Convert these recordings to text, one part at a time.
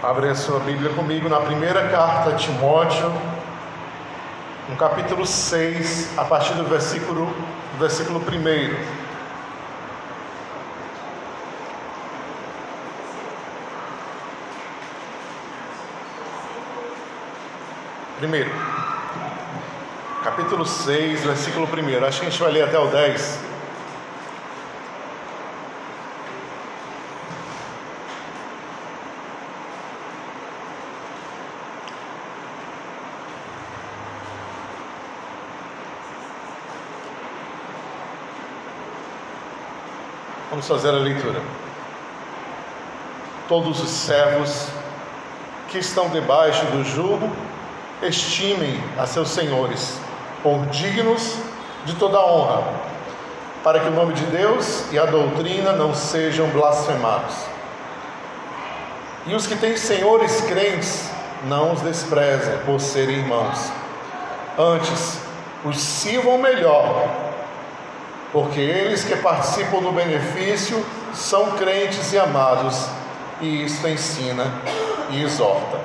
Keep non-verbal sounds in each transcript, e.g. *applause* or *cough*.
Abre a sua Bíblia comigo na primeira carta a Timóteo, no capítulo 6, a partir do versículo, versículo 1. Primeiro, capítulo 6, versículo 1. Acho que a gente vai ler até o 10. Vamos fazer a leitura. Todos os servos que estão debaixo do jugo, estimem a seus senhores por dignos de toda honra, para que o nome de Deus e a doutrina não sejam blasfemados. E os que têm senhores crentes, não os desprezem por serem irmãos. Antes, os sirvam melhor porque eles que participam do benefício são crentes e amados, e isto ensina e exorta.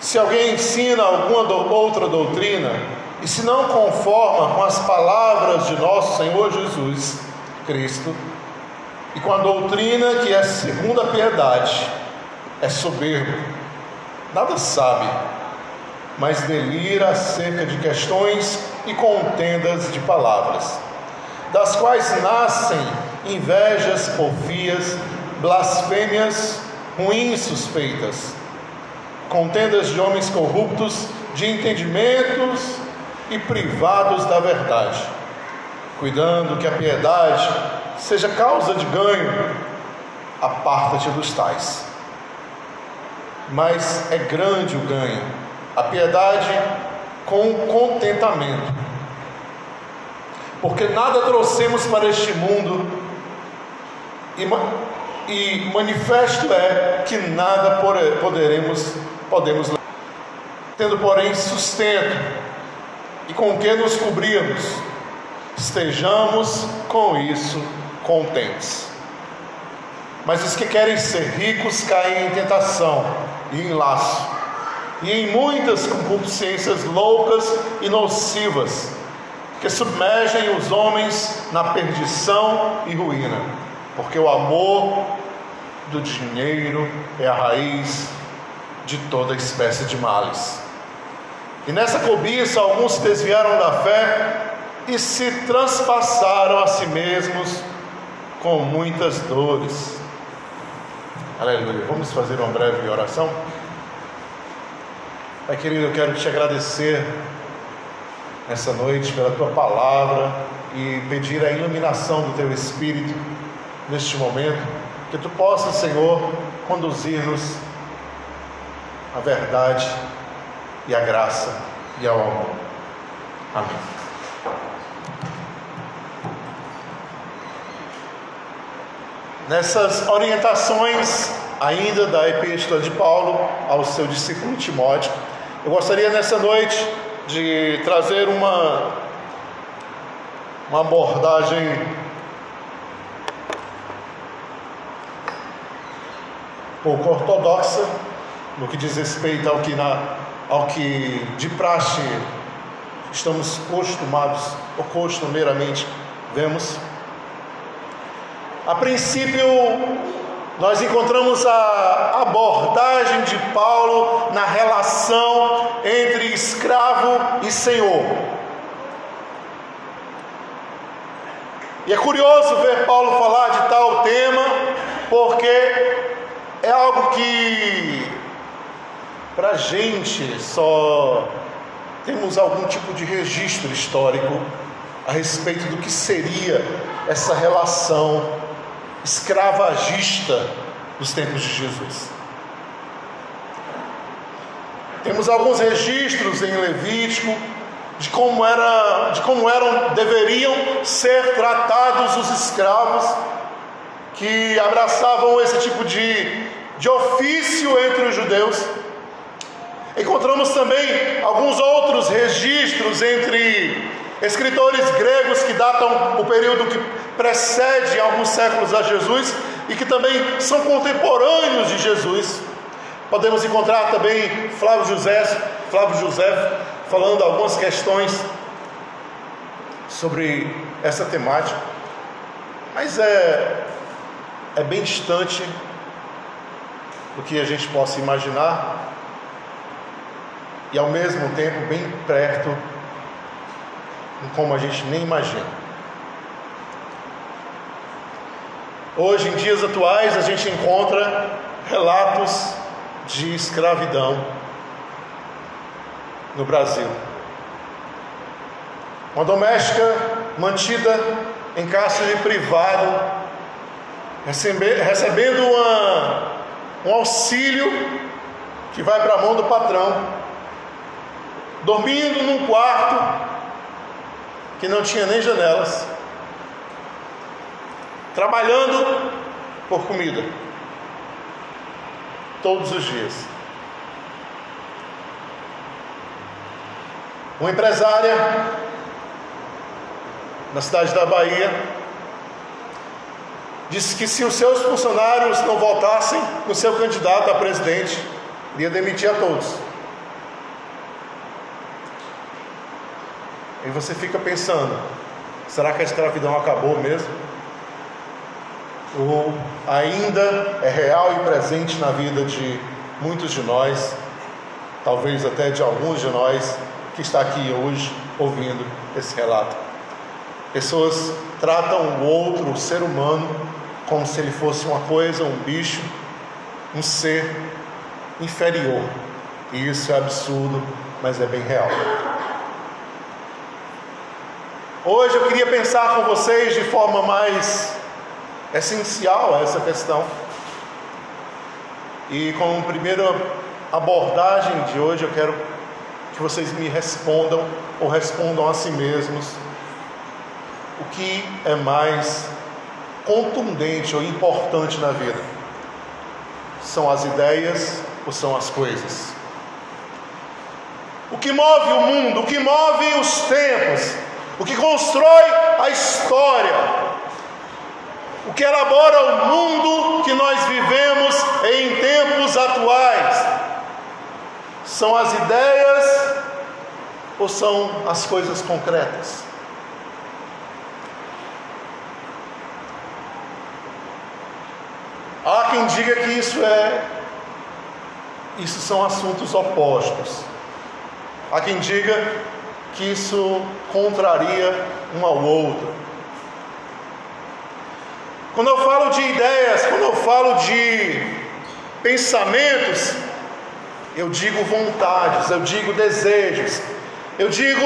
Se alguém ensina alguma outra doutrina e se não conforma com as palavras de nosso Senhor Jesus Cristo e com a doutrina que é segundo a piedade, é soberbo, nada sabe, mas delira acerca de questões e contendas de palavras, das quais nascem invejas, porfias, blasfêmias, ruins suspeitas, contendas de homens corruptos, de entendimentos e privados da verdade, cuidando que a piedade seja causa de ganho, aparta-te dos tais. Mas é grande o ganho, a piedade com contentamento. Porque nada trouxemos para este mundo e, e manifesto é que nada poderemos podemos tendo porém sustento e com que nos cobrirmos estejamos com isso contentes. Mas os que querem ser ricos caem em tentação e em laço e em muitas concupiscências loucas e nocivas, que submergem os homens na perdição e ruína, porque o amor do dinheiro é a raiz de toda espécie de males. E nessa cobiça, alguns se desviaram da fé e se transpassaram a si mesmos com muitas dores. Aleluia. Vamos fazer uma breve oração? Pai querido, eu quero te agradecer nessa noite pela tua palavra e pedir a iluminação do teu Espírito neste momento, que tu possas, Senhor, conduzir-nos à verdade e à graça e ao amor. Amém. Nessas orientações ainda da epístola de Paulo ao seu discípulo Timóteo, eu gostaria nessa noite de trazer uma, uma abordagem pouco ortodoxa no que diz respeito ao que, na, ao que de praxe estamos costumados ou costumeiramente vemos. A princípio, nós encontramos a abordagem de Paulo na relação entre escravo e senhor. E é curioso ver Paulo falar de tal tema, porque é algo que para a gente só temos algum tipo de registro histórico a respeito do que seria essa relação escravagista dos tempos de Jesus. Temos alguns registros em Levítico de como, era, de como eram, deveriam ser tratados os escravos que abraçavam esse tipo de, de ofício entre os judeus. Encontramos também alguns outros registros entre escritores gregos que datam o período que precede alguns séculos a Jesus, e que também são contemporâneos de Jesus. Podemos encontrar também Flávio José, Flávio José falando algumas questões sobre essa temática, mas é, é bem distante do que a gente possa imaginar e ao mesmo tempo bem perto, como a gente nem imagina. Hoje, em dias atuais, a gente encontra relatos de escravidão no Brasil. Uma doméstica mantida em cárcere privado, recebendo uma, um auxílio que vai para a mão do patrão dormindo num quarto que não tinha nem janelas, trabalhando por comida, todos os dias. Uma empresária na cidade da Bahia disse que se os seus funcionários não votassem no seu candidato a presidente, ia demitir a todos. E você fica pensando: será que a escravidão acabou mesmo? Ou ainda é real e presente na vida de muitos de nós, talvez até de alguns de nós que está aqui hoje ouvindo esse relato? Pessoas tratam o outro, o ser humano, como se ele fosse uma coisa, um bicho, um ser inferior. E isso é absurdo, mas é bem real. Hoje eu queria pensar com vocês de forma mais essencial essa questão. E como primeira abordagem de hoje, eu quero que vocês me respondam ou respondam a si mesmos o que é mais contundente ou importante na vida? São as ideias ou são as coisas? O que move o mundo, o que move os tempos, o que constrói a história, o que elabora o mundo que nós vivemos em tempos atuais. São as ideias ou são as coisas concretas? Há quem diga que isso é isso são assuntos opostos. Há quem diga que isso contraria um ao outro. Quando eu falo de ideias, quando eu falo de pensamentos, eu digo vontades, eu digo desejos, eu digo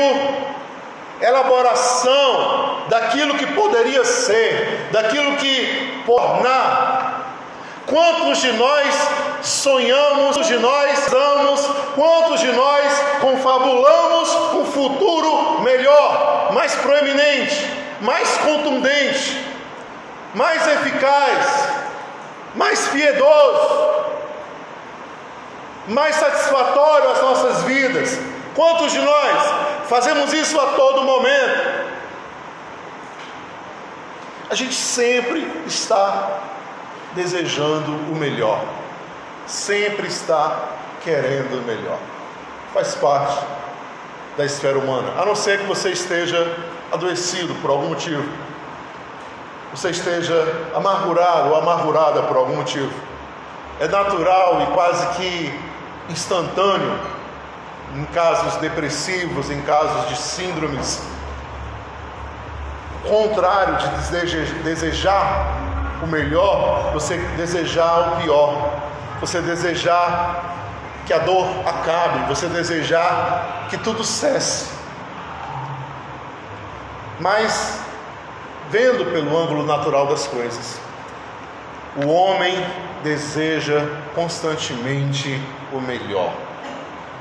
elaboração daquilo que poderia ser, daquilo que tornar. Quantos de nós sonhamos, quantos de nós damos, quantos de nós confabulamos um futuro melhor, mais proeminente, mais contundente, mais eficaz, mais piedoso, mais satisfatório às nossas vidas. Quantos de nós fazemos isso a todo momento? A gente sempre está desejando o melhor sempre está querendo melhor. Faz parte da esfera humana, a não ser que você esteja adoecido por algum motivo, você esteja amargurado ou amargurada por algum motivo. É natural e quase que instantâneo, em casos depressivos, em casos de síndromes, contrário de desejar o melhor, você desejar o pior você desejar que a dor acabe, você desejar que tudo cesse. Mas, vendo pelo ângulo natural das coisas, o homem deseja constantemente o melhor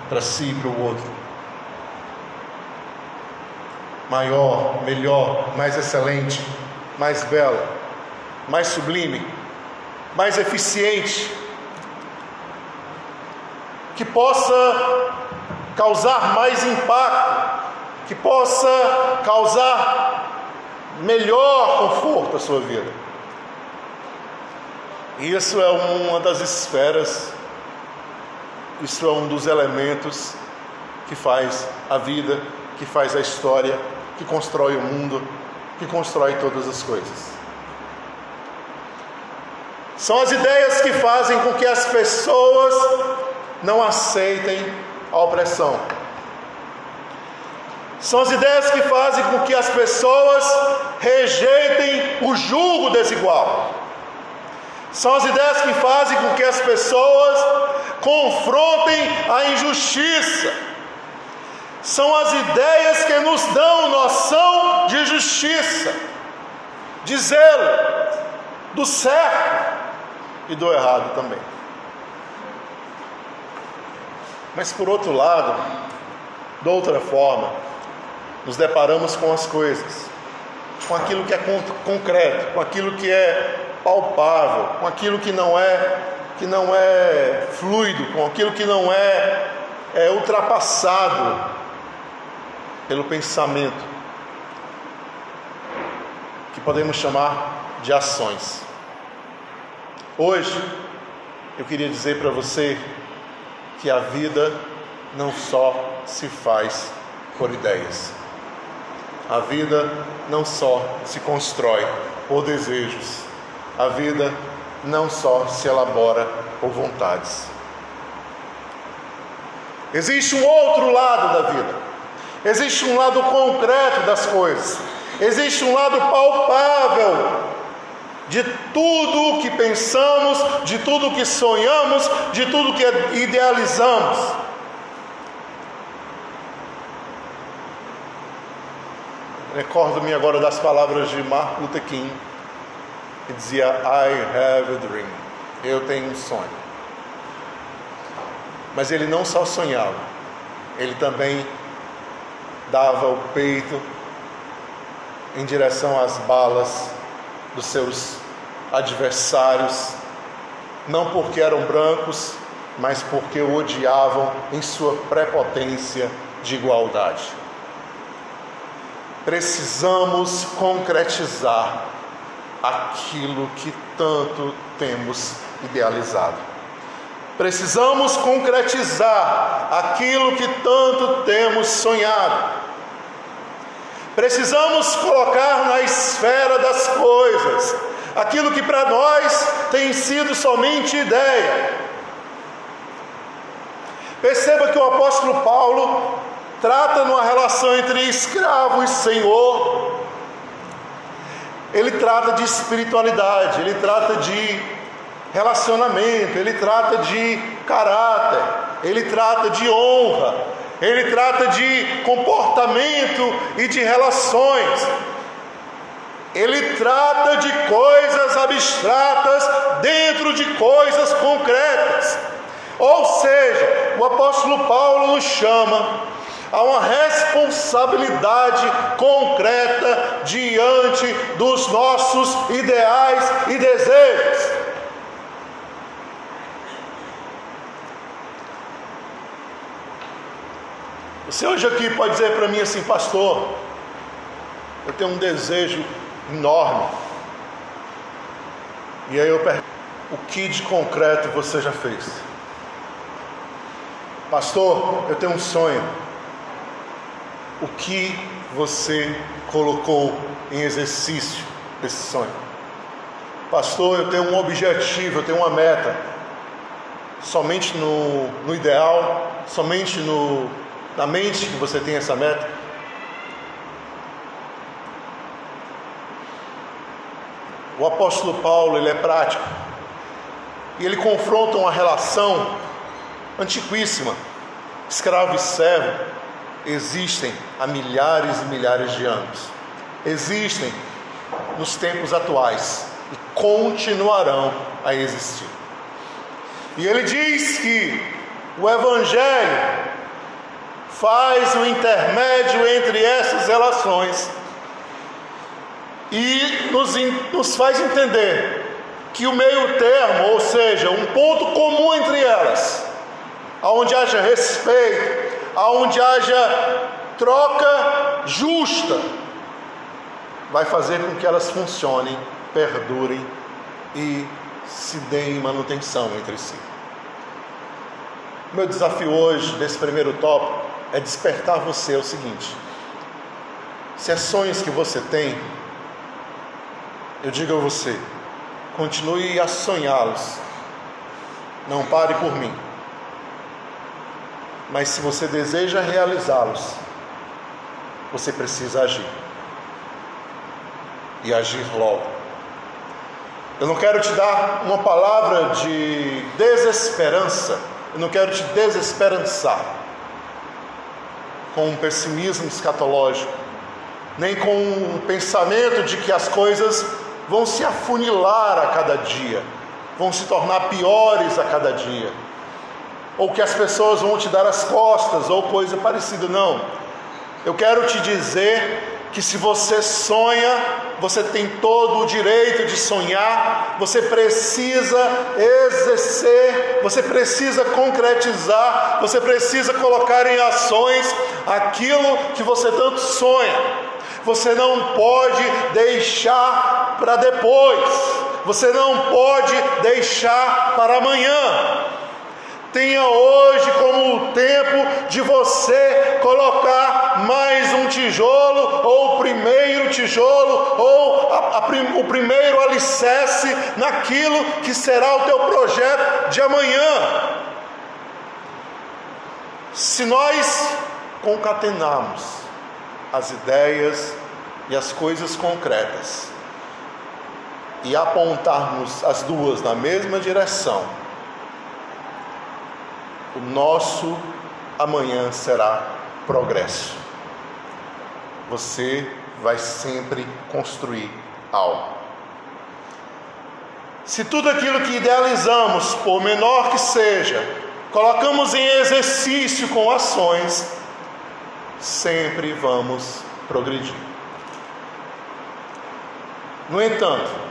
para si e para o outro. Maior, melhor, mais excelente, mais belo, mais sublime, mais eficiente que possa causar mais impacto, que possa causar melhor conforto à sua vida. Isso é uma das esferas, isso é um dos elementos que faz a vida, que faz a história, que constrói o mundo, que constrói todas as coisas. São as ideias que fazem com que as pessoas não aceitem a opressão. São as ideias que fazem com que as pessoas rejeitem o julgo desigual. São as ideias que fazem com que as pessoas confrontem a injustiça. São as ideias que nos dão noção de justiça, de zelo, do certo e do errado também. Mas por outro lado, de outra forma, nos deparamos com as coisas, com aquilo que é concreto, com aquilo que é palpável, com aquilo que não é que não é fluido, com aquilo que não é, é ultrapassado pelo pensamento, que podemos chamar de ações. Hoje eu queria dizer para você que a vida não só se faz por ideias. A vida não só se constrói por desejos. A vida não só se elabora por vontades. Existe um outro lado da vida. Existe um lado concreto das coisas. Existe um lado palpável de tudo o que pensamos, de tudo o que sonhamos, de tudo o que idealizamos. Recordo-me agora das palavras de Martin Luther King, que dizia: I have a dream. Eu tenho um sonho. Mas ele não só sonhava, ele também dava o peito em direção às balas dos seus adversários, não porque eram brancos, mas porque o odiavam em sua prepotência de igualdade. Precisamos concretizar aquilo que tanto temos idealizado. Precisamos concretizar aquilo que tanto temos sonhado. Precisamos colocar na esfera das coisas aquilo que para nós tem sido somente ideia. Perceba que o apóstolo Paulo trata numa relação entre escravo e senhor. Ele trata de espiritualidade, ele trata de relacionamento, ele trata de caráter, ele trata de honra, ele trata de comportamento e de relações. Ele trata de coisas abstratas dentro de coisas concretas. Ou seja, o apóstolo Paulo nos chama a uma responsabilidade concreta diante dos nossos ideais e desejos. Você hoje aqui pode dizer para mim assim, pastor, eu tenho um desejo enorme. E aí eu pergunto, o que de concreto você já fez? Pastor, eu tenho um sonho. O que você colocou em exercício desse sonho? Pastor, eu tenho um objetivo, eu tenho uma meta. Somente no, no ideal, somente no na mente que você tem essa meta? O apóstolo Paulo, ele é prático. E ele confronta uma relação antiquíssima. Escravo e servo existem há milhares e milhares de anos. Existem nos tempos atuais e continuarão a existir. E ele diz que o evangelho faz o intermédio entre essas relações e nos, nos faz entender que o meio termo, ou seja, um ponto comum entre elas, aonde haja respeito, aonde haja troca justa, vai fazer com que elas funcionem, perdurem e se deem manutenção entre si. Meu desafio hoje, nesse primeiro tópico, é despertar você é o seguinte: se é sonhos que você tem, eu digo a você, continue a sonhá-los, não pare por mim. Mas se você deseja realizá-los, você precisa agir. E agir logo. Eu não quero te dar uma palavra de desesperança, eu não quero te desesperançar com um pessimismo escatológico, nem com um pensamento de que as coisas vão se afunilar a cada dia, vão se tornar piores a cada dia, ou que as pessoas vão te dar as costas, ou coisa parecida. Não. Eu quero te dizer que se você sonha, você tem todo o direito de sonhar, você precisa exercer, você precisa concretizar, você precisa colocar em ações aquilo que você tanto sonha. Você não pode deixar para depois, você não pode deixar para amanhã. Tenha hoje como o tempo de você colocar mais um tijolo, ou o primeiro tijolo, ou a, a, o primeiro alicerce naquilo que será o teu projeto de amanhã. Se nós concatenarmos as ideias e as coisas concretas e apontarmos as duas na mesma direção, o nosso amanhã será progresso. Você vai sempre construir algo. Se tudo aquilo que idealizamos, por menor que seja, colocamos em exercício com ações, sempre vamos progredir. No entanto,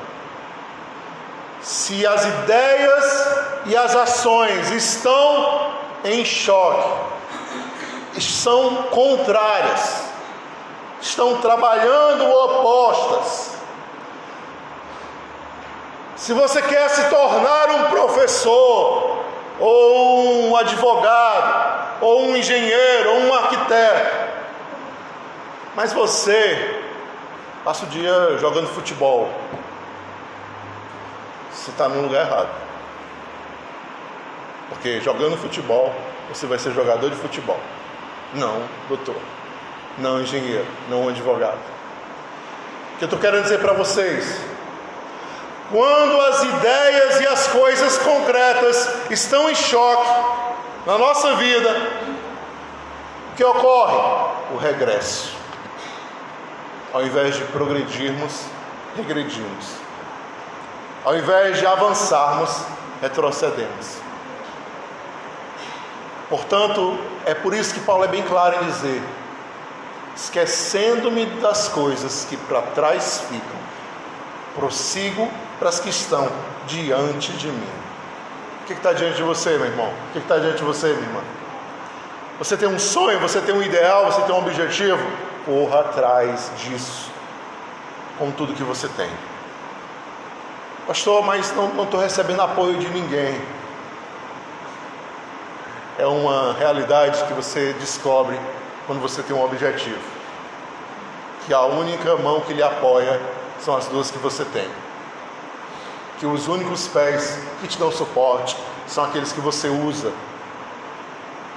se as ideias e as ações estão em choque, são contrárias, estão trabalhando opostas. Se você quer se tornar um professor, ou um advogado, ou um engenheiro, ou um arquiteto, mas você passa o dia jogando futebol, você está no lugar errado. Porque jogando futebol, você vai ser jogador de futebol. Não, doutor. Não, engenheiro. Não, advogado. O que eu estou querendo dizer para vocês? Quando as ideias e as coisas concretas estão em choque na nossa vida, o que ocorre? O regresso. Ao invés de progredirmos, regredimos. Ao invés de avançarmos, retrocedemos. Portanto, é por isso que Paulo é bem claro em dizer: esquecendo-me das coisas que para trás ficam, prossigo para as que estão diante de mim. O que está diante de você, meu irmão? O que está diante de você, minha irmã? Você tem um sonho, você tem um ideal, você tem um objetivo? Corra atrás disso, com tudo que você tem. Pastor, mas não estou recebendo apoio de ninguém é uma realidade que você descobre quando você tem um objetivo. Que a única mão que lhe apoia são as duas que você tem. Que os únicos pés que te dão suporte são aqueles que você usa.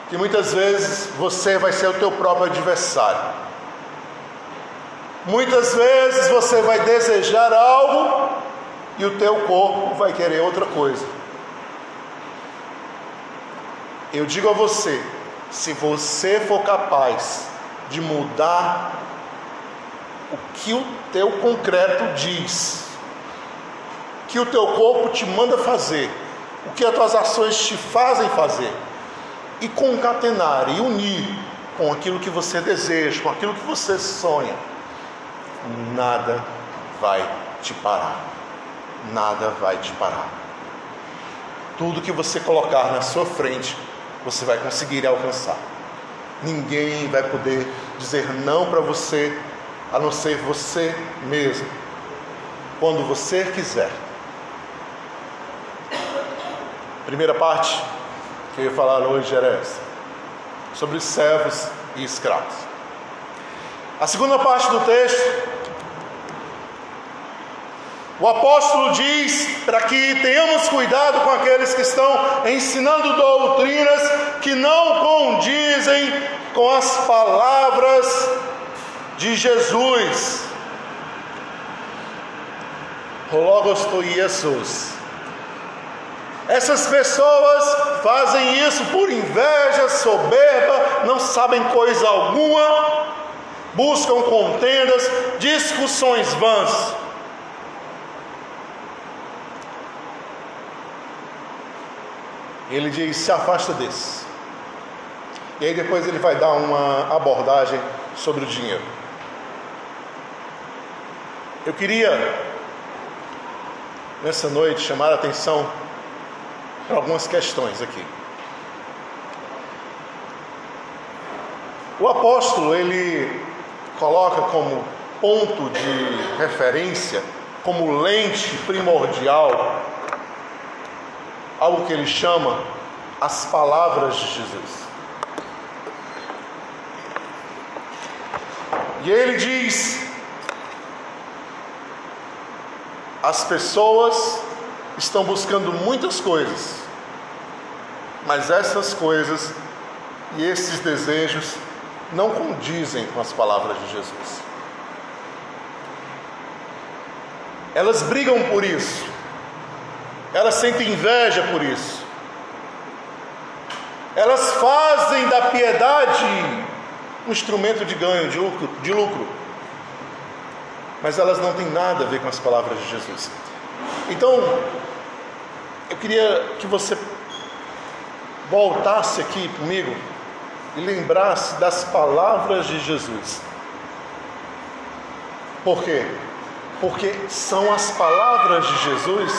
Que muitas vezes você vai ser o teu próprio adversário. Muitas vezes você vai desejar algo e o teu corpo vai querer outra coisa. Eu digo a você, se você for capaz de mudar o que o teu concreto diz, que o teu corpo te manda fazer, o que as tuas ações te fazem fazer, e concatenar e unir com aquilo que você deseja, com aquilo que você sonha, nada vai te parar. Nada vai te parar. Tudo que você colocar na sua frente você vai conseguir alcançar. Ninguém vai poder dizer não para você, a não ser você mesmo. Quando você quiser. primeira parte que eu ia falar hoje era essa, sobre servos e escravos. A segunda parte do texto, o apóstolo diz para que tenhamos cuidado com aqueles que estão ensinando doutrinas que não condizem com as palavras de Jesus. Logos to Jesus. Essas pessoas fazem isso por inveja, soberba, não sabem coisa alguma, buscam contendas, discussões vãs. Ele diz: se afasta desse. E aí depois ele vai dar uma abordagem sobre o dinheiro. Eu queria nessa noite chamar a atenção para algumas questões aqui. O apóstolo ele coloca como ponto de referência, como lente primordial, algo que ele chama as palavras de Jesus. E ele diz: as pessoas estão buscando muitas coisas, mas essas coisas e esses desejos não condizem com as palavras de Jesus. Elas brigam por isso, elas sentem inveja por isso, elas fazem da piedade um instrumento de ganho, de lucro, de lucro, mas elas não têm nada a ver com as palavras de Jesus. Então, eu queria que você voltasse aqui comigo e lembrasse das palavras de Jesus. Por quê? Porque são as palavras de Jesus,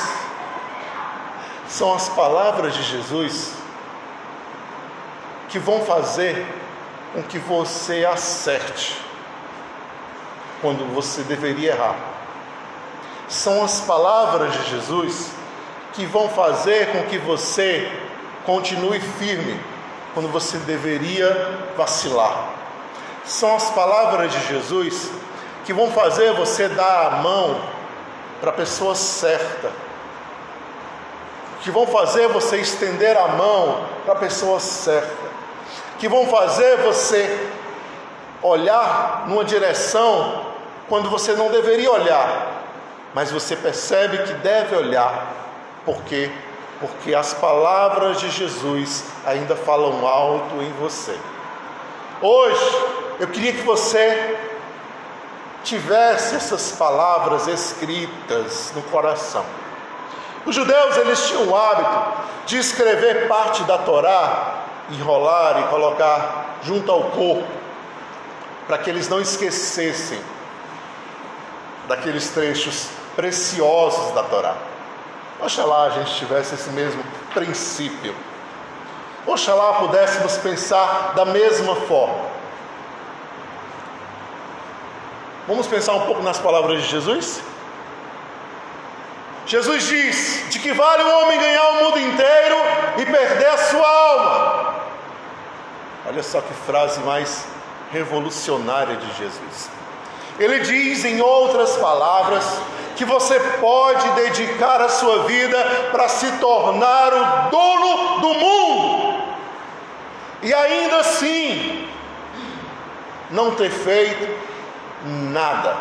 são as palavras de Jesus que vão fazer com que você acerte quando você deveria errar. São as palavras de Jesus que vão fazer com que você continue firme quando você deveria vacilar. São as palavras de Jesus que vão fazer você dar a mão para a pessoa certa, que vão fazer você estender a mão para a pessoa certa, que vão fazer você olhar numa direção quando você não deveria olhar, mas você percebe que deve olhar, porque porque as palavras de Jesus ainda falam alto em você. Hoje, eu queria que você tivesse essas palavras escritas no coração. Os judeus eles tinham o hábito de escrever parte da Torá, enrolar e colocar junto ao corpo, para que eles não esquecessem daqueles trechos preciosos da Torá. Oxalá a gente tivesse esse mesmo princípio. Oxalá pudéssemos pensar da mesma forma. Vamos pensar um pouco nas palavras de Jesus? Jesus diz: De que vale o homem ganhar o mundo inteiro e perder a sua alma? Olha só que frase mais revolucionária de Jesus. Ele diz, em outras palavras, que você pode dedicar a sua vida para se tornar o dono do mundo e ainda assim não ter feito nada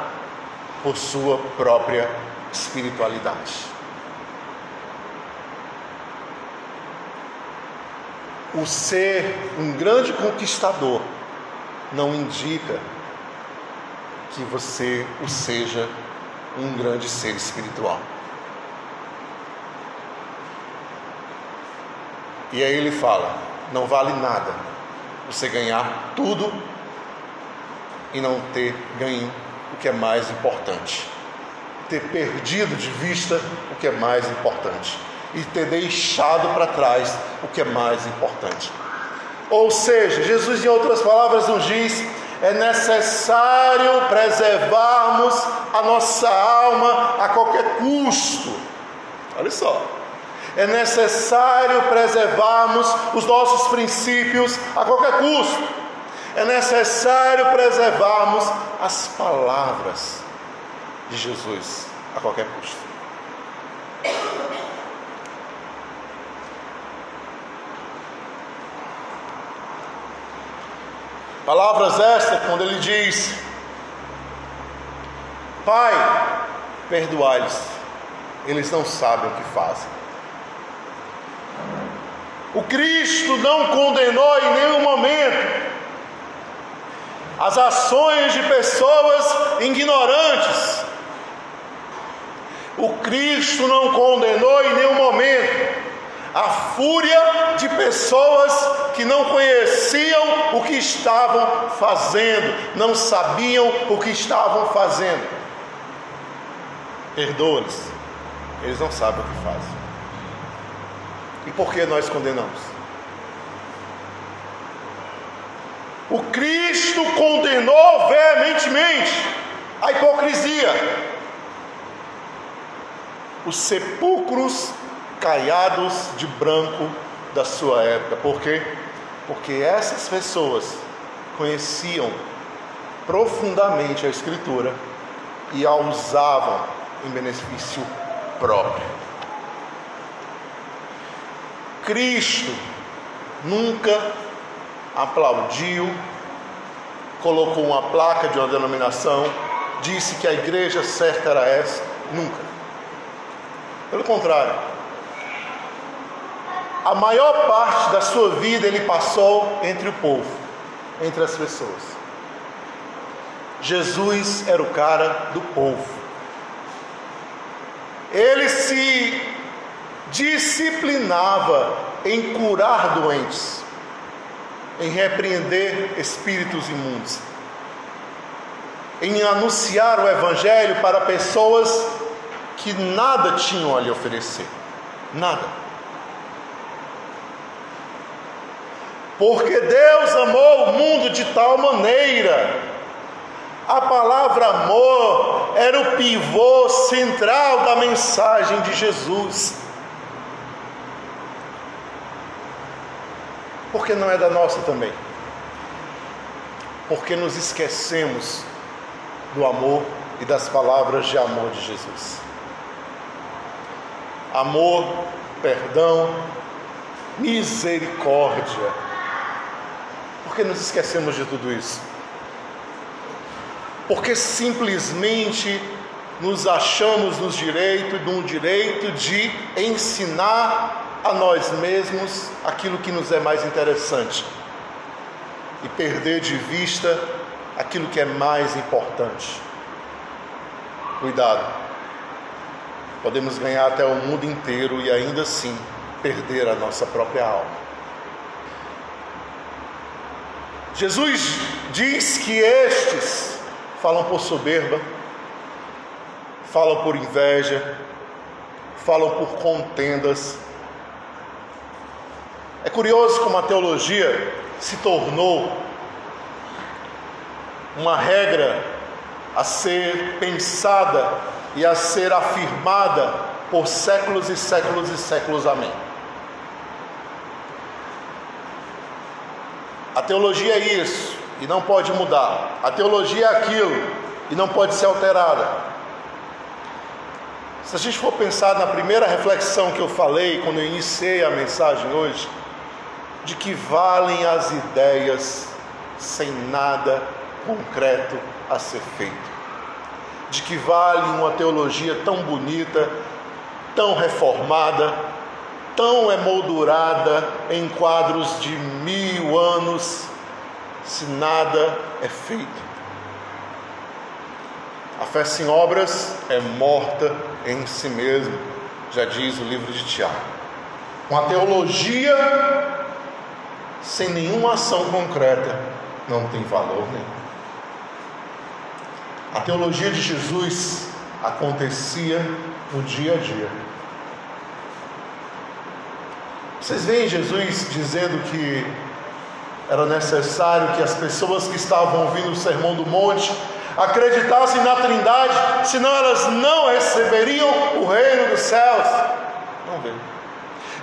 por sua própria espiritualidade. O ser um grande conquistador não indica que você o seja um grande ser espiritual. E aí ele fala: não vale nada você ganhar tudo e não ter ganho o que é mais importante. Ter perdido de vista o que é mais importante. E ter deixado para trás o que é mais importante. Ou seja, Jesus, em outras palavras, nos diz é necessário preservarmos a nossa alma a qualquer custo. Olha só. É necessário preservarmos os nossos princípios a qualquer custo. É necessário preservarmos as palavras de Jesus a qualquer custo. Palavras estas, quando ele diz: Pai, perdoai-lhes, eles não sabem o que fazem. O Cristo não condenou em nenhum momento as ações de pessoas ignorantes. O Cristo não condenou em nenhum momento a fúria de pessoas que não conheciam o que estavam fazendo, não sabiam o que estavam fazendo. Perdoa-lhes, eles não sabem o que fazem. E por que nós condenamos? O Cristo condenou veementemente a hipocrisia, os sepulcros caiados de branco da sua época. Por quê? Porque essas pessoas conheciam profundamente a Escritura e a usavam em benefício próprio. Cristo nunca aplaudiu, colocou uma placa de uma denominação, disse que a igreja certa era essa, nunca. Pelo contrário, a maior parte da sua vida ele passou entre o povo, entre as pessoas. Jesus era o cara do povo. Ele se disciplinava em curar doentes, em repreender espíritos imundos, em anunciar o Evangelho para pessoas que nada tinham a lhe oferecer. Nada. Porque Deus amou o mundo de tal maneira. A palavra amor era o pivô central da mensagem de Jesus. Porque não é da nossa também. Porque nos esquecemos do amor e das palavras de amor de Jesus. Amor, perdão, misericórdia por que nos esquecemos de tudo isso? Porque simplesmente nos achamos nos direito, no direito de ensinar a nós mesmos aquilo que nos é mais interessante e perder de vista aquilo que é mais importante. Cuidado, podemos ganhar até o mundo inteiro e ainda assim perder a nossa própria alma. Jesus diz que estes falam por soberba, falam por inveja, falam por contendas. É curioso como a teologia se tornou uma regra a ser pensada e a ser afirmada por séculos e séculos e séculos. Amém. A teologia é isso e não pode mudar. A teologia é aquilo e não pode ser alterada. Se a gente for pensar na primeira reflexão que eu falei quando eu iniciei a mensagem hoje, de que valem as ideias sem nada concreto a ser feito. De que vale uma teologia tão bonita, tão reformada, tão emoldurada em quadros de mil anos, se nada é feito. A fé sem obras é morta em si mesma, já diz o livro de Tiago. Uma teologia sem nenhuma ação concreta não tem valor nenhum. A teologia de Jesus acontecia no dia a dia Vocês veem Jesus dizendo que era necessário que as pessoas que estavam ouvindo o sermão do monte acreditassem na Trindade, senão elas não receberiam o reino dos céus. Não vê.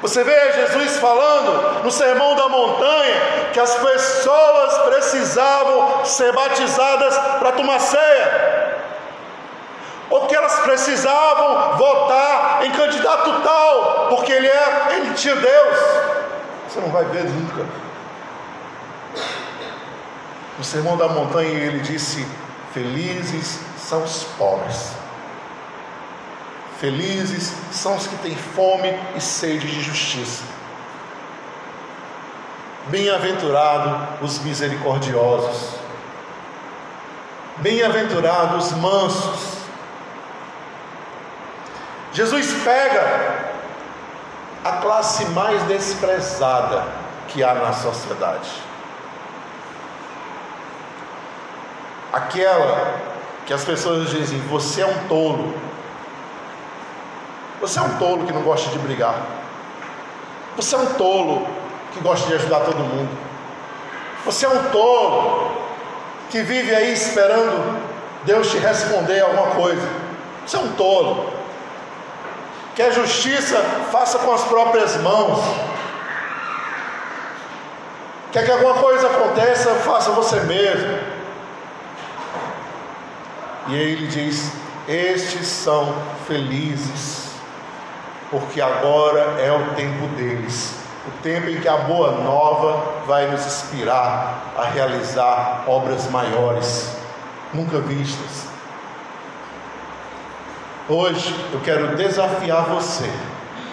Você vê Jesus falando no Sermão da Montanha que as pessoas precisavam ser batizadas para tomar ceia, ou que elas precisavam votar em candidato tal, porque ele, é, ele tinha Deus. Você não vai ver nunca. No Sermão da Montanha ele disse: Felizes são os pobres Felizes são os que têm fome e sede de justiça. Bem-aventurados os misericordiosos. Bem-aventurados os mansos. Jesus pega a classe mais desprezada que há na sociedade. Aquela que as pessoas dizem: você é um tolo, você é um tolo que não gosta de brigar. Você é um tolo que gosta de ajudar todo mundo. Você é um tolo que vive aí esperando Deus te responder alguma coisa. Você é um tolo. Quer justiça, faça com as próprias mãos. Quer que alguma coisa aconteça, faça você mesmo. E ele diz: Estes são felizes porque agora é o tempo deles o tempo em que a boa nova vai nos inspirar a realizar obras maiores, nunca vistas. Hoje eu quero desafiar você,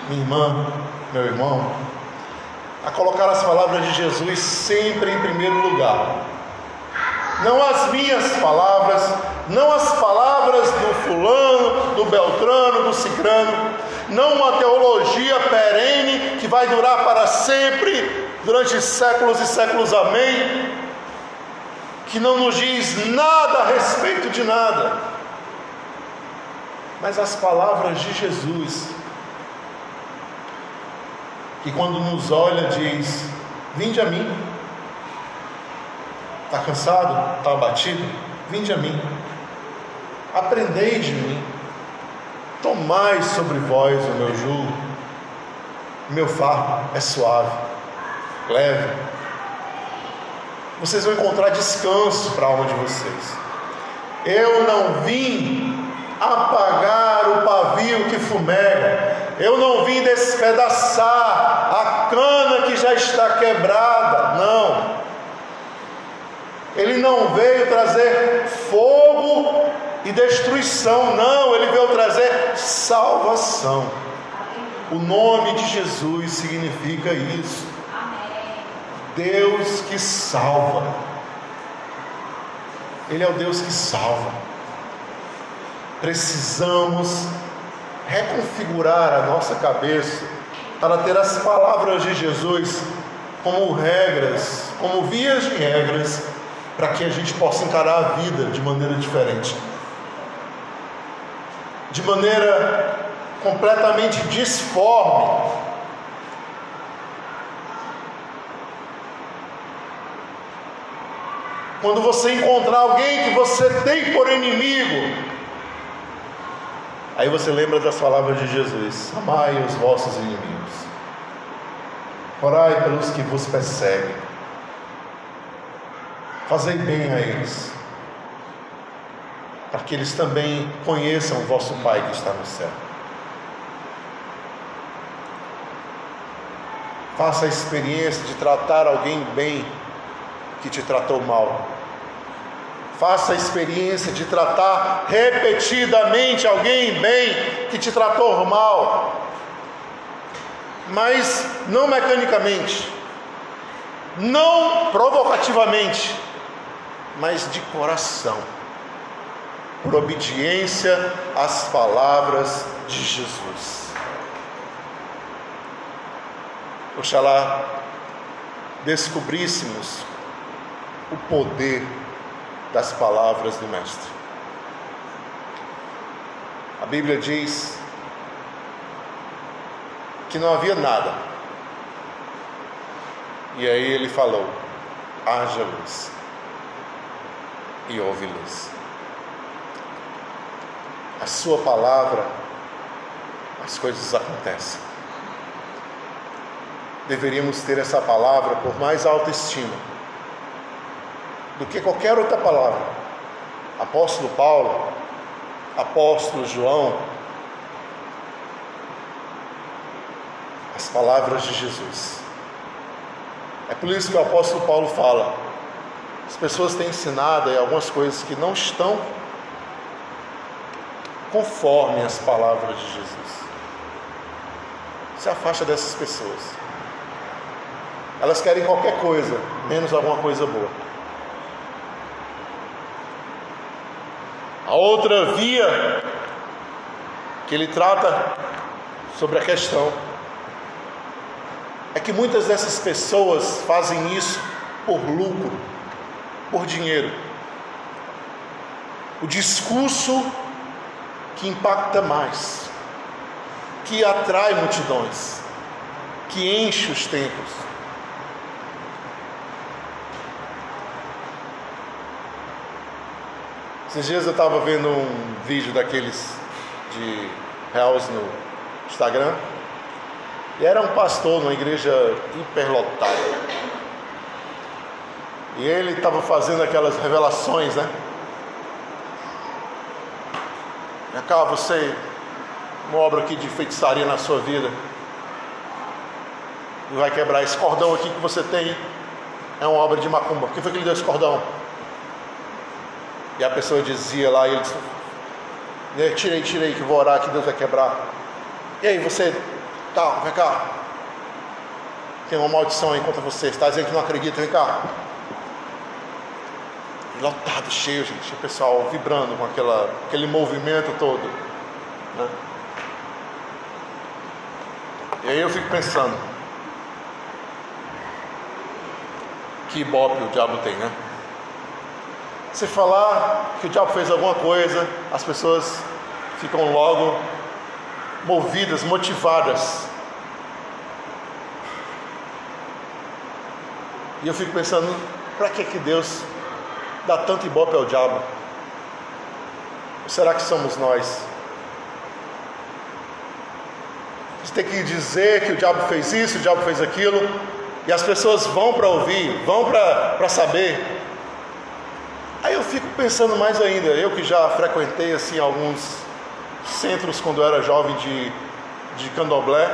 minha irmã, meu irmão, a colocar as palavras de Jesus sempre em primeiro lugar. Não as minhas palavras, não as palavras do fulano, do beltrano, do cicrano, não uma teologia perene que vai durar para sempre, durante séculos e séculos, amém, que não nos diz nada a respeito de nada, mas as palavras de Jesus, que quando nos olha diz: Vinde a mim. Está cansado? Está abatido? Vinde a mim. Aprendei de mim Tomai sobre vós o meu jugo, meu fardo é suave, leve. Vocês vão encontrar descanso para a alma de vocês. Eu não vim apagar o pavio que fumega, eu não vim despedaçar a cana que já está quebrada, não. Ele não veio trazer fogo e destruição, não, ele veio trazer salvação. O nome de Jesus significa isso. Deus que salva. Ele é o Deus que salva. Precisamos reconfigurar a nossa cabeça para ter as palavras de Jesus como regras, como vias de regras, para que a gente possa encarar a vida de maneira diferente de maneira completamente disforme. Quando você encontrar alguém que você tem por inimigo, aí você lembra das palavras de Jesus: Amai os vossos inimigos, orai pelos que vos perseguem, fazei bem a eles para que eles também conheçam o vosso Pai que está no céu. Faça a experiência de tratar alguém bem que te tratou mal. Faça a experiência de tratar repetidamente alguém bem que te tratou mal. Mas não mecanicamente, não provocativamente, mas de coração por obediência às palavras de Jesus. Oxalá descobríssemos o poder das palavras do Mestre. A Bíblia diz que não havia nada. E aí ele falou: haja luz. E houve luz a Sua palavra, as coisas acontecem. deveríamos ter essa palavra por mais alta estima do que qualquer outra palavra. Apóstolo Paulo, apóstolo João, as palavras de Jesus. É por isso que o apóstolo Paulo fala: as pessoas têm ensinado aí algumas coisas que não estão conforme as palavras de Jesus. Se afasta dessas pessoas. Elas querem qualquer coisa, menos alguma coisa boa. A outra via que ele trata sobre a questão é que muitas dessas pessoas fazem isso por lucro, por dinheiro. O discurso que impacta mais, que atrai multidões, que enche os templos. Esses dias eu estava vendo um vídeo daqueles de Reels no Instagram e era um pastor numa igreja hiperlotada. E ele estava fazendo aquelas revelações, né? Vem cá, você, uma obra aqui de feitiçaria na sua vida. E vai quebrar esse cordão aqui que você tem. É uma obra de macumba. Quem foi que lhe deu esse cordão? E a pessoa dizia lá, e ele disse, né, tirei, tirei, que vou orar que Deus vai quebrar. E aí, você Tá, vem cá. Tem uma maldição aí contra você. Está dizendo que não acredita, vem cá. Lotado, cheio, gente. O pessoal vibrando com aquela, aquele movimento todo. Né? E aí eu fico pensando. Que ibope o diabo tem, né? Se falar que o diabo fez alguma coisa, as pessoas ficam logo movidas, motivadas. E eu fico pensando, para que que Deus dá tanto ibope ao diabo? Ou será que somos nós? Gente tem que dizer que o diabo fez isso, o diabo fez aquilo, e as pessoas vão para ouvir, vão para saber. Aí eu fico pensando mais ainda, eu que já frequentei assim alguns centros quando eu era jovem de, de candomblé.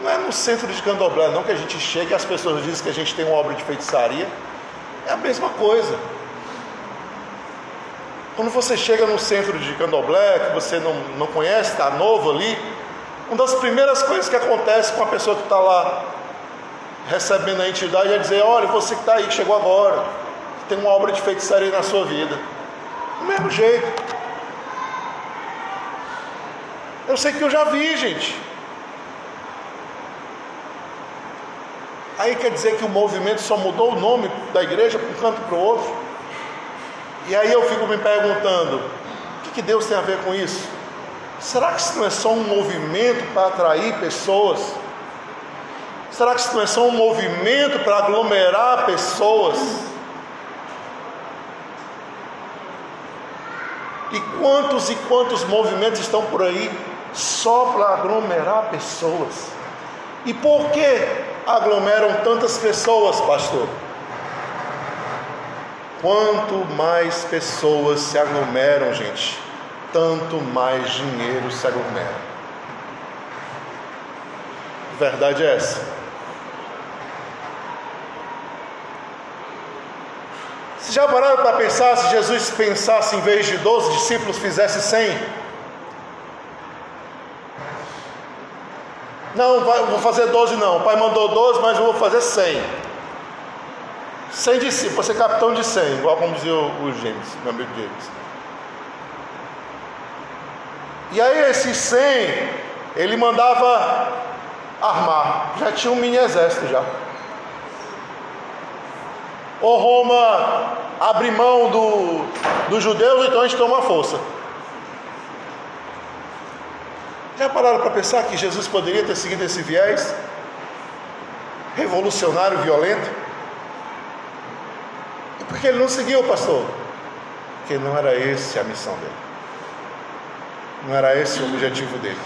Não é no centro de candomblé não que a gente chega e as pessoas dizem que a gente tem uma obra de feitiçaria. É a mesma coisa. Quando você chega no centro de candomblé, que você não, não conhece, está novo ali, uma das primeiras coisas que acontece com a pessoa que está lá recebendo a entidade é dizer, olha, você que está aí, que chegou agora, que tem uma obra de feitiçaria na sua vida. Do mesmo jeito. Eu sei que eu já vi, gente. Aí quer dizer que o movimento só mudou o nome da igreja para um canto para o outro. E aí eu fico me perguntando: o que, que Deus tem a ver com isso? Será que isso não é só um movimento para atrair pessoas? Será que isso não é só um movimento para aglomerar pessoas? E quantos e quantos movimentos estão por aí só para aglomerar pessoas. E por que aglomeram tantas pessoas, pastor? Quanto mais pessoas se aglomeram, gente, tanto mais dinheiro se aglomera. Verdade é essa. Você já pararam para pensar se Jesus pensasse em vez de 12 discípulos fizesse 100? Não, vai, vou fazer 12 não. O pai mandou 12, mas eu vou fazer 100. 100 discípulos, vou ser capitão de 100, igual como dizia o, o James, meu amigo James. E aí esses 100, ele mandava armar. Já tinha um mini exército já. Ou Roma abre mão do, dos judeus, então a gente toma força. Já pararam para pensar que Jesus poderia ter seguido esse viés revolucionário, violento? E por que ele não seguiu, pastor? Porque não era esse a missão dele. Não era esse o objetivo dele.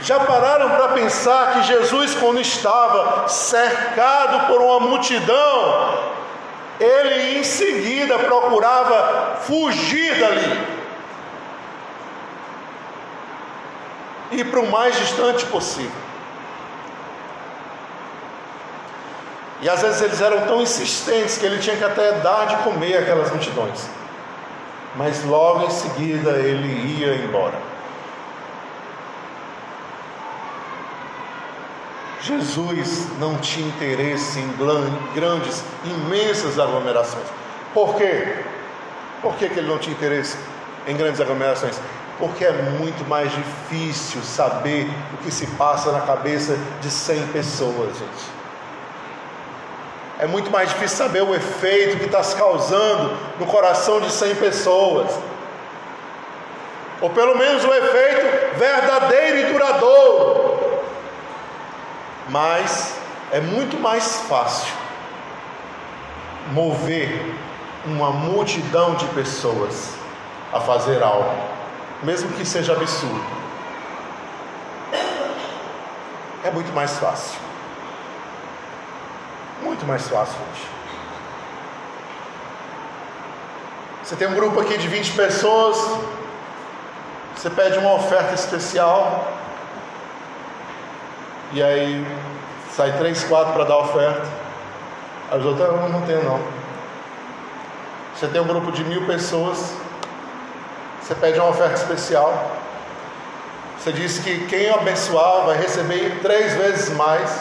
Já pararam para pensar que Jesus, quando estava cercado por uma multidão, ele em seguida procurava fugir dali, ir para o mais distante possível. E às vezes eles eram tão insistentes que ele tinha que até dar de comer aquelas multidões. Mas logo em seguida ele ia embora. Jesus não tinha interesse em grandes, imensas aglomerações. Por quê? Por que, que ele não tinha interesse em grandes aglomerações? Porque é muito mais difícil saber o que se passa na cabeça de 100 pessoas, gente. É muito mais difícil saber o efeito que está se causando no coração de 100 pessoas. Ou pelo menos o efeito verdadeiro e duradouro. Mas é muito mais fácil mover uma multidão de pessoas a fazer algo, mesmo que seja absurdo. É muito mais fácil. Muito mais fácil, gente. Você tem um grupo aqui de 20 pessoas, você pede uma oferta especial, e aí sai três, quatro para dar oferta. As outras não, não tem não. Você tem um grupo de mil pessoas, você pede uma oferta especial. Você diz que quem abençoar vai receber três vezes mais.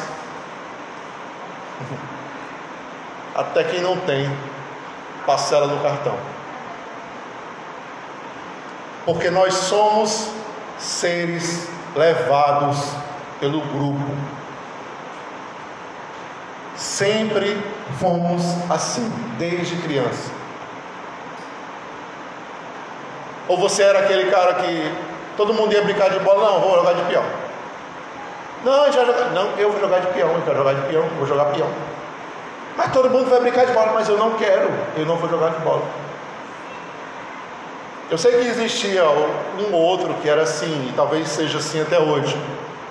*laughs* Até quem não tem, parcela no cartão. Porque nós somos seres levados pelo grupo. Sempre fomos assim, desde criança. Ou você era aquele cara que todo mundo ia brincar de bola, não, vou jogar de peão. Não, já jogar, não, eu vou jogar de peão, eu quero jogar de peão, vou jogar peão. Mas todo mundo vai brincar de bola, mas eu não quero, eu não vou jogar de bola. Eu sei que existia um outro que era assim, e talvez seja assim até hoje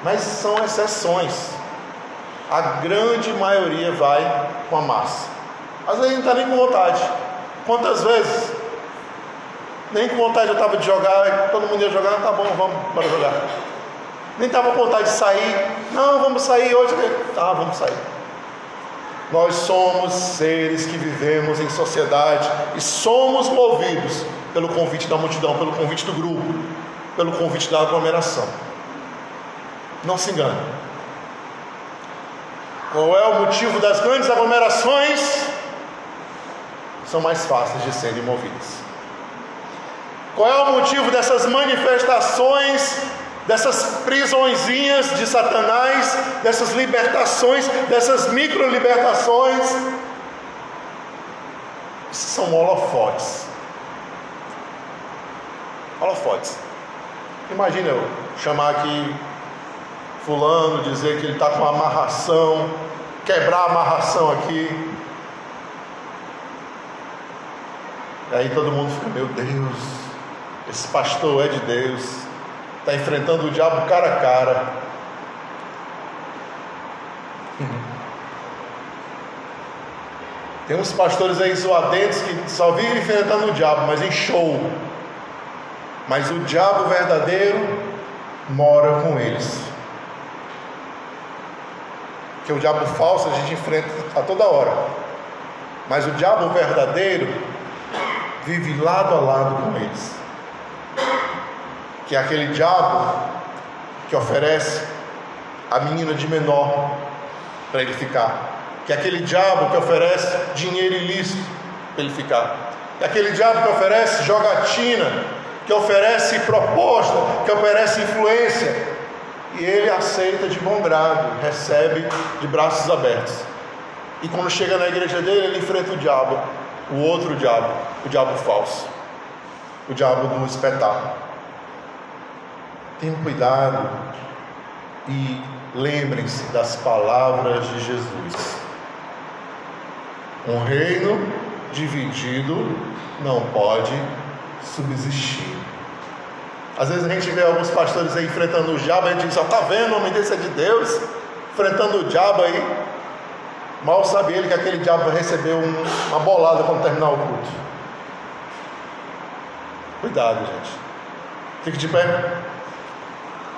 mas são exceções. A grande maioria vai com a massa. Às vezes não está nem com vontade. Quantas vezes? Nem com vontade eu estava de jogar, todo mundo ia jogar, tá bom, vamos para jogar. Nem estava com vontade de sair, não, vamos sair hoje. Tá, vamos sair. Nós somos seres que vivemos em sociedade e somos movidos pelo convite da multidão, pelo convite do grupo, pelo convite da aglomeração. Não se engane. Qual é o motivo das grandes aglomerações? São mais fáceis de serem movidas. Qual é o motivo dessas manifestações, dessas prisõezinhas de Satanás, dessas libertações, dessas micro-libertações? São holofotes. Holofotes. Imagina eu chamar aqui fulano, dizer que ele está com amarração, quebrar a amarração aqui. E aí todo mundo fica, meu Deus, esse pastor é de Deus, está enfrentando o diabo cara a cara. Tem uns pastores aí zoadentos que só vivem enfrentando o diabo, mas em show. Mas o diabo verdadeiro mora com eles. Porque o diabo falso a gente enfrenta a toda hora. Mas o diabo verdadeiro vive lado a lado com eles. Que é aquele diabo que oferece a menina de menor para ele ficar. Que é aquele diabo que oferece dinheiro ilícito para ele ficar. Que é aquele diabo que oferece jogatina, que oferece proposta, que oferece influência, e ele aceita de bom grado, recebe de braços abertos. E quando chega na igreja dele, ele enfrenta o diabo, o outro diabo, o diabo falso, o diabo do espetáculo. Tenham cuidado e lembrem-se das palavras de Jesus. Um reino dividido não pode subsistir. Às vezes a gente vê alguns pastores aí enfrentando o diabo, a gente diz, ó, tá vendo, homem desse é de Deus, enfrentando o diabo aí. Mal sabe ele que aquele diabo vai receber um, uma bolada quando terminar o culto. Cuidado, gente. Fique de pé.